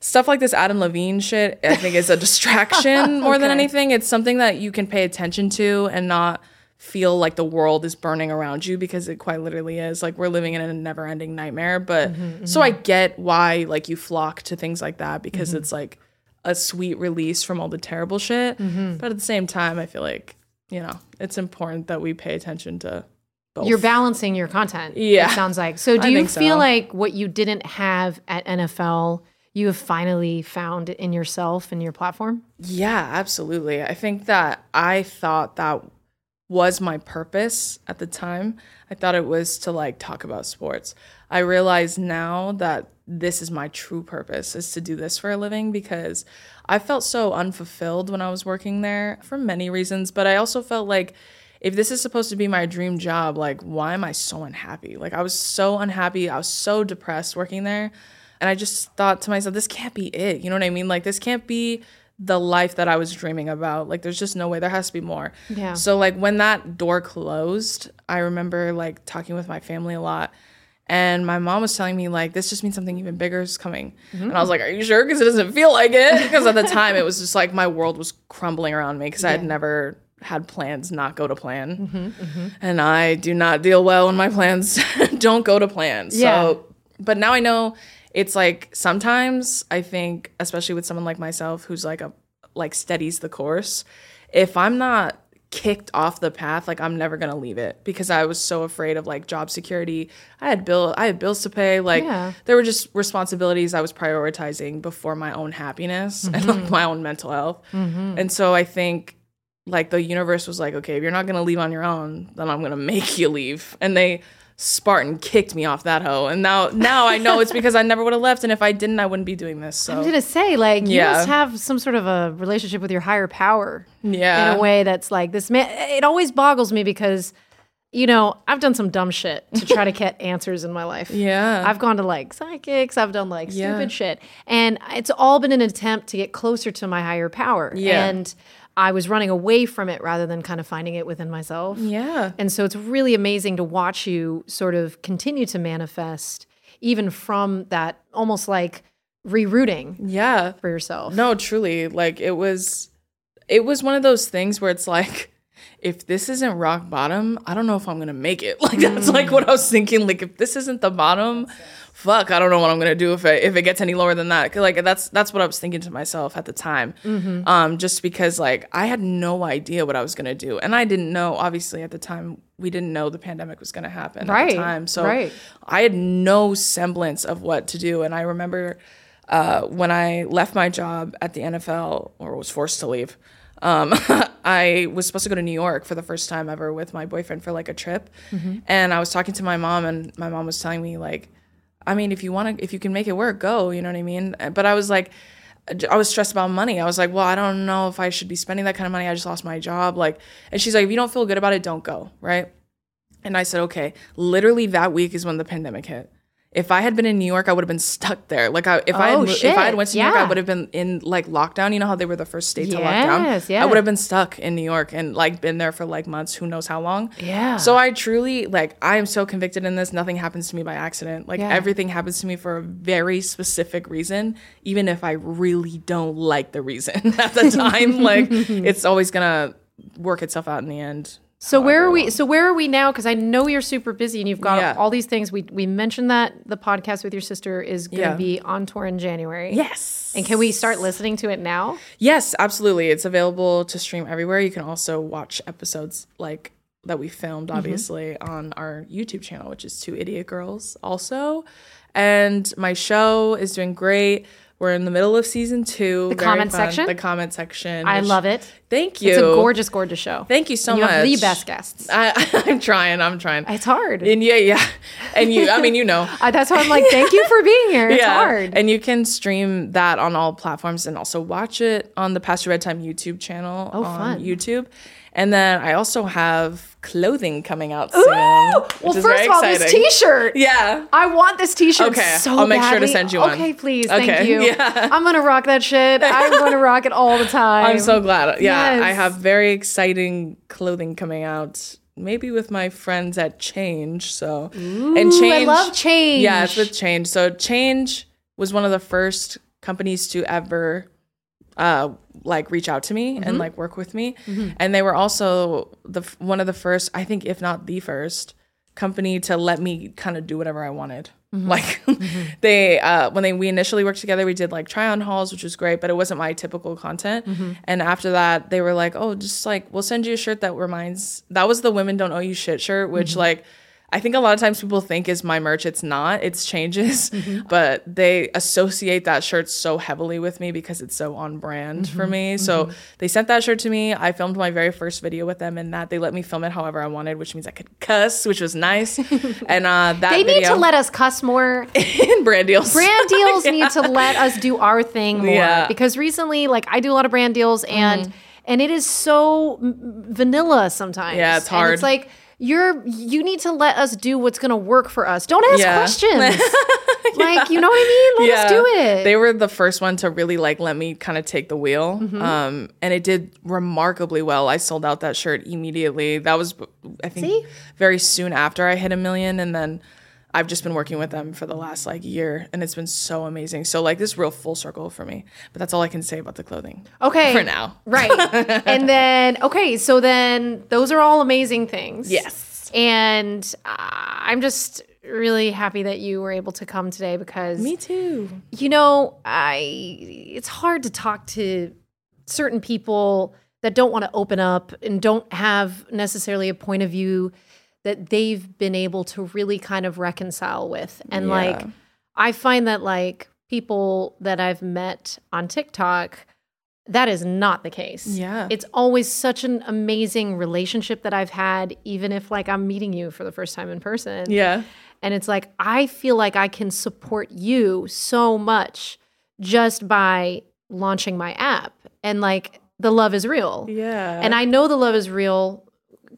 stuff like this Adam Levine shit, I think is a <laughs> distraction more than anything. It's something that you can pay attention to and not feel like the world is burning around you because it quite literally is. Like we're living in a never ending nightmare. But mm-hmm, mm-hmm. so I get why like you flock to things like that because mm-hmm. it's like a sweet release from all the terrible shit. But at the same time, I feel like, you know, it's important that we pay attention to both. You're balancing your content. Yeah. It sounds like. <laughs> So do I you feel so. like what you didn't have at NFL, you have finally found in yourself and your platform? Yeah, absolutely. I think that I thought that was my purpose at the time. I thought it was to like talk about sports. I realize now that this is my true purpose is to do this for a living because I felt so unfulfilled when I was working there for many reasons, but I also felt like if this is supposed to be my dream job, like why am I so unhappy? Like I was so unhappy, I was so depressed working there. And I just thought to myself, this can't be it. You know what I mean? Like this can't be the life that I was dreaming about. Like there's just no way. There has to be more. Yeah. So like when that door closed, I remember like talking with my family a lot. And my mom was telling me like this just means something even bigger is coming. And I was like, "Are you sure?" Because it doesn't feel like it. Because at the time, it was just like my world was crumbling around me because I had never had plans not go to plan, mm-hmm, mm-hmm. and I do not deal well when my plans <laughs> don't go to plan. Yeah. So, but now I know it's like sometimes I think, especially with someone like myself who's like a like steadies the course, if I'm not kicked off the path, like I'm never gonna leave it because I was so afraid of like job security. I had bill I had bills to pay. Like Yeah. there were just responsibilities I was prioritizing before my own happiness and like mm-hmm. my own mental health. Mm-hmm. And so I think like the universe was like, okay, if you're not gonna leave on your own, then I'm gonna <laughs> make you leave. And they Spartan kicked me off that hoe. And now now I know it's because I never would have left. And if I didn't, I wouldn't be doing this. So I'm gonna say, like, you Yeah. must have some sort of a relationship with your higher power yeah. in a way that's like this. Man, it always boggles me because, you know, I've done some dumb shit to try to get <laughs> answers in my life. Yeah. I've gone to like psychics. I've done like Yeah. stupid shit, and it's all been an attempt to get closer to my higher power. Yeah. and I was running away from it rather than kind of finding it within myself. yeah. And so it's really amazing to watch you sort of continue to manifest, even from that almost like rerouting Yeah. for yourself. No, truly. Like it was it was one of those things where it's like if this isn't rock bottom, I don't know if I'm gonna make it. <laughs> Like that's like mm. what I was thinking. Like if this isn't the bottom, fuck, I don't know what I'm gonna do if it if it gets any lower than that. Like that's that's what I was thinking to myself at the time. Um, just because like I had no idea what I was gonna do, and I didn't know. Obviously, at the time, we didn't know the pandemic was gonna happen at the time. So right. I had no semblance of what to do, and I remember uh, when I left my job at the NFL or was forced to leave. Um, <laughs> I was supposed to go to New York for the first time ever with my boyfriend for like a trip, and I was talking to my mom, and my mom was telling me like, I mean, if you want to, if you can make it work, go. You know what I mean? Uh, but I was like, uh, I was stressed about money. I was like, well, I don't know if I should be spending that kind of money. I just lost my job. Like, and she's like, if you don't feel good about it, don't go. Right. And I said, okay. Literally that week is when the pandemic hit. If I had been in New York, I would have been stuck there. Like, I, if I had Oh, mo- if I had went to New York, I would have been in like lockdown. You know how they were the first state to lock down. Yes, yeah. I would have been stuck in New York and like been there for like months. Who knows how long? Yeah. So I truly like I am so convicted in this. Nothing happens to me by accident. Like Yeah. everything happens to me for a very specific reason, even if I really don't like the reason <laughs> at the time. like <laughs> it's always gonna work itself out in the end. So where are we? So where are we now? Because I know you're super busy and you've got Yeah. all these things. We we mentioned that the podcast with your sister is going to Yeah. be on tour in January. Yes. And can we start listening to it now? Yes, absolutely. It's available to stream everywhere. You can also watch episodes like that we filmed, Mm-hmm. obviously, on our YouTube channel, which is Two Idiot Girls, also. And my show is doing great. We're in the middle of season two. The comment fun. section? The comment section. I love it. Thank you. It's a gorgeous, gorgeous show. Thank you so And you much. have the best guests. I, <laughs> I'm trying. I'm trying. It's hard. and yeah, yeah. And you, I mean, you know. <laughs> That's why I'm like, thank you for being here. It's hard. And you can stream that on all platforms and also watch it on the Past Your Bedtime YouTube channel Oh, on fun. YouTube. And then I also have clothing coming out soon. well, which is first of all, this. T-shirt. Yeah. I want this T-shirt Okay, so I'll make sure to send you one. Okay, please, thank <laughs> you. yeah. I'm gonna rock that shit. I'm gonna rock it all the time. <laughs> I'm so glad. Yeah, I have very exciting clothing coming out maybe with my friends at CHNGE. So Ooh, and CHNGE, I love CHNGE. Yeah, it's with CHNGE. So CHNGE was one of the first companies to ever uh like reach out to me Mm-hmm. and like work with me and they were also the one of the first i think if not the first company to let me kind of do whatever i wanted Mm-hmm. like <laughs> they uh when they we initially worked together we did like try on hauls which was great but it wasn't my typical content Mm-hmm. and after that they were like oh just like we'll send you a shirt that reminds that was the women don't owe you shit shirt which Mm-hmm. like I think a lot of times people think is my merch. It's not. It's CHNGE's, <laughs> Mm-hmm. <laughs> but they associate that shirt so heavily with me because it's so on brand Mm-hmm. for me. So they sent that shirt to me. I filmed my very first video with them, and that they let me film it however I wanted, which means I could cuss, which was nice. <laughs> and uh, that They need to let us cuss more. in brand deals. brand deals need to let us do our thing more Yeah. Mm-hmm. because recently like i do a lot of brand deals and and it is so vanilla sometimes Yeah, it's And hard. it's like you're you need to let us do what's gonna work for us don't ask Yeah. questions <laughs> like you know what i mean let us do it They were the first one to really like let me kind of take the wheel. Mm-hmm. Um, and it did remarkably well. I sold out that shirt immediately. That was, I think, See? very soon after I hit a million. And then I've just been working with them for the last like year, and it's been so amazing. So like this real full circle for me. But that's all I can say about the clothing. okay For now. <laughs> right and then okay so then those are all amazing things Yes. and uh, i'm just really happy that you were able to come today because Me too. you know, I it's hard to talk to certain people that don't want to open up and don't have necessarily a point of view that they've been able to really kind of reconcile with. And like I find that like people that I've met on TikTok that is not the case. Yeah. It's always such an amazing relationship that I've had even if like I'm meeting you for the first time in person. Yeah. And it's like, I feel like I can support you so much just by launching my app. And like, the love is real. Yeah. And I know the love is real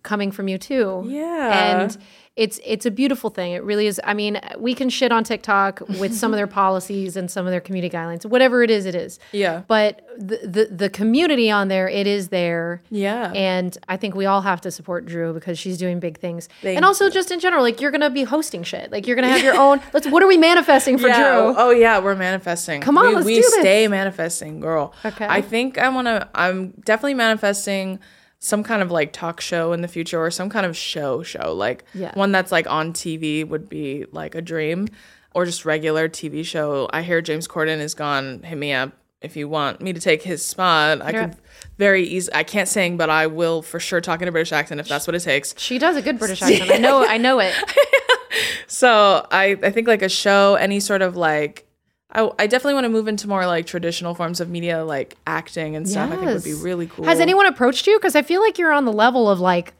coming from you too. Yeah. And it's it's a beautiful thing. It really is. I mean, we can shit on TikTok with some of their <laughs> policies and some of their community guidelines. Whatever it is, it is. Yeah. But the the, the community on there, it is there. Yeah. And I think we all have to support Drew because she's doing big things. Thank and also just in general, like you're gonna be hosting shit. Like you're gonna have your <laughs> own let's what are we manifesting for yeah. Drew? Oh, oh yeah, we're manifesting. Come on, we, let's we do this. stay manifesting, girl. Okay. I think I want to. I'm definitely manifesting some kind of like talk show in the future or some kind of show show like Yeah. one that's like on TV would be like a dream or just regular TV show. I hear James Corden is gone. Hit me up if you want me to take his spot. I can very easy. I can't sing, but I will for sure talk in a British accent if that's what it takes. She does a good British <laughs> accent. I know I know it. <laughs> So I, I think like a show, any sort of like, I, I definitely want to move into more like traditional forms of media, like acting and stuff. I think would be really cool. Has anyone approached you? Because I feel like you're on the level of like,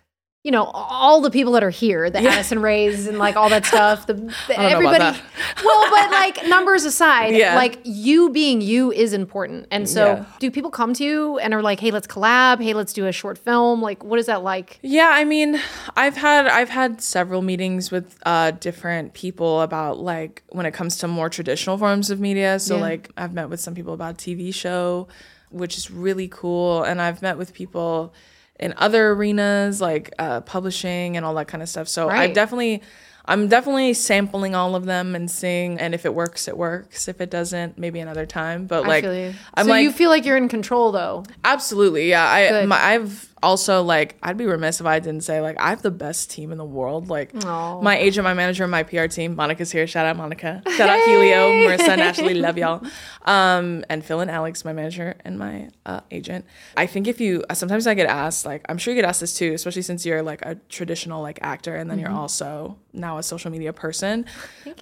you know, all the people that are here, the Addison Raes and like all that <laughs> stuff. The, the everybody. that. well, but like numbers aside, Yeah. like you being you is important. And so, Yeah. do people come to you and are like, "Hey, let's collab. Hey, let's do a short film." Like, what is that like? Yeah, I mean, I've had I've had several meetings with uh, different people about like when it comes to more traditional forms of media. So Yeah. like I've met with some people about TV show, which is really cool, and I've met with people in other arenas like uh, publishing and all that kind of stuff. So Right. I've definitely. I'm definitely sampling all of them and seeing, and if it works, it works. If it doesn't, maybe another time. But like, I. I'm so like, you feel like you're in control, though. Absolutely, yeah. I my, I've also like I'd be remiss if I didn't say like I have the best team in the world. Like Aw. my agent, my manager, and my PR team. Monica's here. Shout out Monica. Shout out Helio, Marissa, and Ashley. <laughs> Love y'all. Um, and Phil and Alex, my manager and my uh, agent. I think if you sometimes I get asked like I'm sure you get asked this too, especially since you're like a traditional like actor and then you're also now a social media person.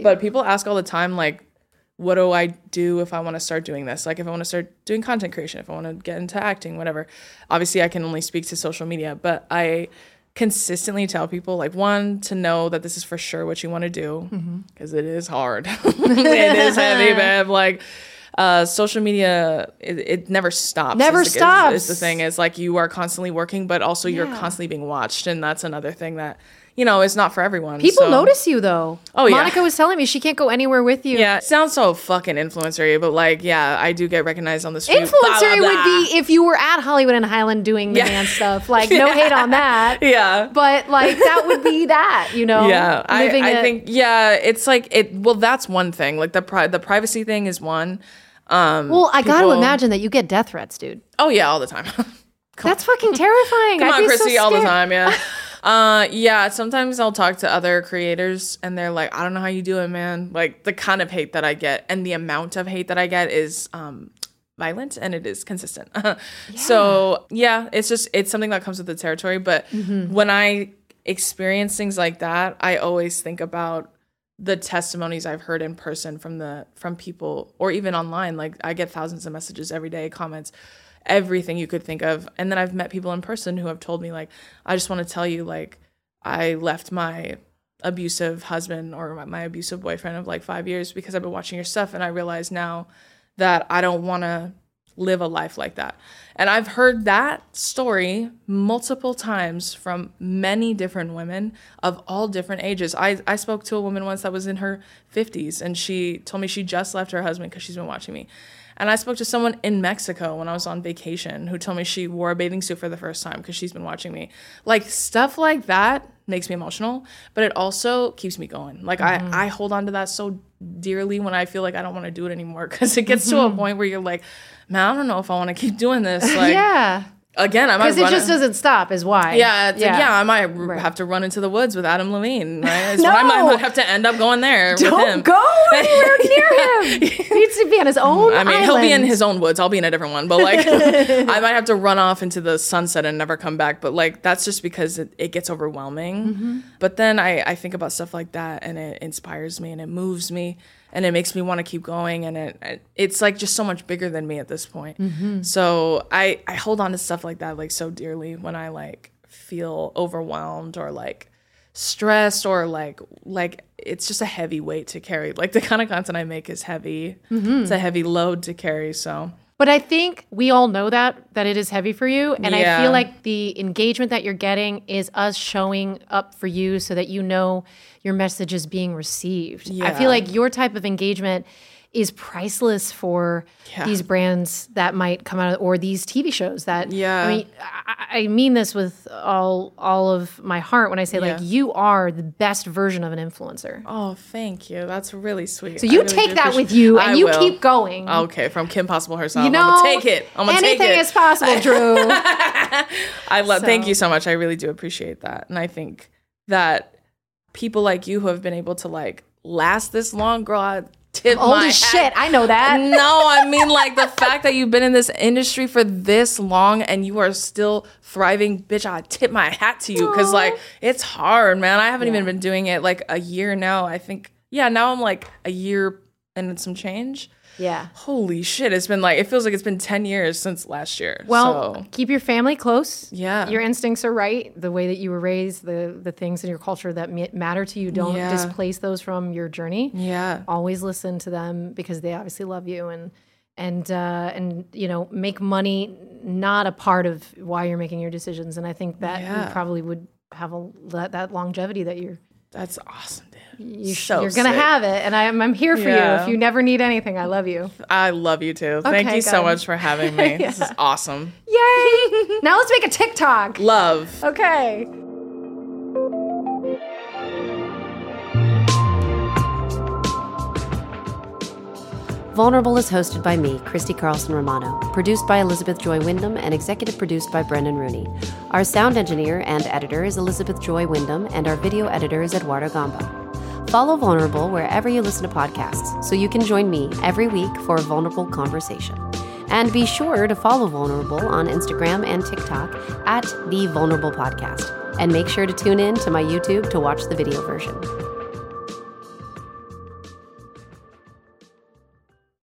But people ask all the time like what do I do if I want to start doing this? Like if I want to start doing content creation, if I want to get into acting, whatever. Obviously, I can only speak to social media, but I consistently tell people like one to know that this is for sure what you want to do because is hard. <laughs> it is heavy, <laughs> babe. Like uh, social media, it, it never stops. Never is stops. Is, the thing is like you are constantly working, but also you're constantly being watched, and that's another thing that you know, it's not for everyone. People so- notice you though. Oh, yeah. Monica was telling me she can't go anywhere with you. Yeah, it sounds so fucking influencery, but like, yeah, I do get recognized on the street. blah, blah, Influencer blah. would be if you were at Hollywood and Highland doing the Yeah. dance stuff. Like, <laughs> no hate on that. <laughs> Yeah. But like that would be <laughs> that, you know? yeah, I, I it- think yeah, it's like it. Well, that's one thing. Like the pri- the privacy thing is one. Um, Well, I got to imagine that you get death threats, dude. Oh yeah, all the time. That's fucking terrifying. Come I'd on, be so Chrissy, all the time. Yeah. Uh, yeah. Sometimes I'll talk to other creators, and they're like, "I don't know how you do it, man." Like the kind of hate that I get, and the amount of hate that I get is um violent and it is consistent. <laughs> So yeah, it's just it's something that comes with the territory. But Mm-hmm. when I experience things like that, I always think about the testimonies I've heard in person from the from people or even online. Like I get thousands of messages every day, comments, everything you could think of. And then I've met people in person who have told me like, I just want to tell you like I left my abusive husband or my, abusive boyfriend of like 5 years because I've been watching your stuff and I realize now that I don't want to live a life like that. And I've heard that story multiple times from many different women of all different ages. I, I spoke to a woman once that was in her 50s and she told me she just left her husband because she's been watching me. And I spoke to someone in Mexico when I was on vacation who told me she wore a bathing suit for the first time because she's been watching me. Like stuff like that makes me emotional, but it also keeps me going. Like I, mm-hmm. I hold on to that so dearly when I feel like I don't want to do it anymore because it gets to a mm-hmm. point where you're like, man, I don't know if I want to keep doing this. Like <laughs> Yeah. Again, I might Because it just doesn't stop, is why. yeah, it's yeah. yeah, I might r have to run into the woods with Adam Levine. Right? No. I might, have to end up going there with him. Don't go anywhere <laughs> near him. He needs to be on his own. I mean, he'll be in his own woods. I'll be in a different one. But like, <laughs> I might have to run off into the sunset and never come back. But like, that's just because it, it gets overwhelming. Mm-hmm. But then I, I think about stuff like that and it inspires me and it moves me and it makes me want to keep going. And it, it it's like just so much bigger than me at this point. Mm-hmm. So I, I hold on to stuff like that like so dearly when I like feel overwhelmed or like stressed or like like it's just a heavy weight to carry like the kind of content i make is heavy Mm-hmm. it's a heavy load to carry so But I think we all know that that it is heavy for you, and I feel like the engagement that you're getting is us showing up for you so that you know your message is being received. I feel like your type of engagement is priceless for Yeah. these brands that might come out or these TV shows that Yeah. I mean I, I mean this with all all of my heart when I say like you are the best version of an influencer. oh thank you that's really sweet So you take that with you and you keep going. okay from kim possible herself you know, i'm gonna take it i'm gonna take it. anything it is possible, <laughs> Drew. i love thank you so much i really do appreciate that and i think that people like you who have been able to like last this long girl i tip Old my as hat shit. I know that. <laughs> no, I mean like the fact that you've been in this industry for this long and you are still thriving, bitch. I tip my hat to you because like it's hard, man. I haven't even been doing it like a year now. I think yeah, now I'm like a year and some change. Yeah. Holy shit! It's been like it feels like it's been ten years since last year. Well, so, keep your family close. Yeah. Your instincts are right. The way that you were raised, the the things in your culture that matter to you, don't Yeah. displace those from your journey. yeah, Always listen to them because they obviously love you and and uh, and you know make money not a part of why you're making your decisions. And I think that Yeah. you probably would have a that, that longevity that you're that's awesome. You sh- So you're gonna have it. And I'm I'm here for you. If you never need anything, I love you. I love you too. Thank you so good. much for having me. <laughs> This is awesome. Yay! <laughs> now let's make a TikTok. Love. Okay. Vulnerable is hosted by me, Christy Carlson Romano, produced by Elizabeth Joy Wyndham, and executive produced by Brendan Rooney. Our sound engineer and editor is Elizabeth Joy Wyndham, and our video editor is Eduardo Gamba. Follow Vulnerable wherever you listen to podcasts so you can join me every week for a vulnerable conversation. And be sure to follow Vulnerable on Instagram and TikTok at The Vulnerable Podcast. And make sure to tune in to my YouTube to watch the video version.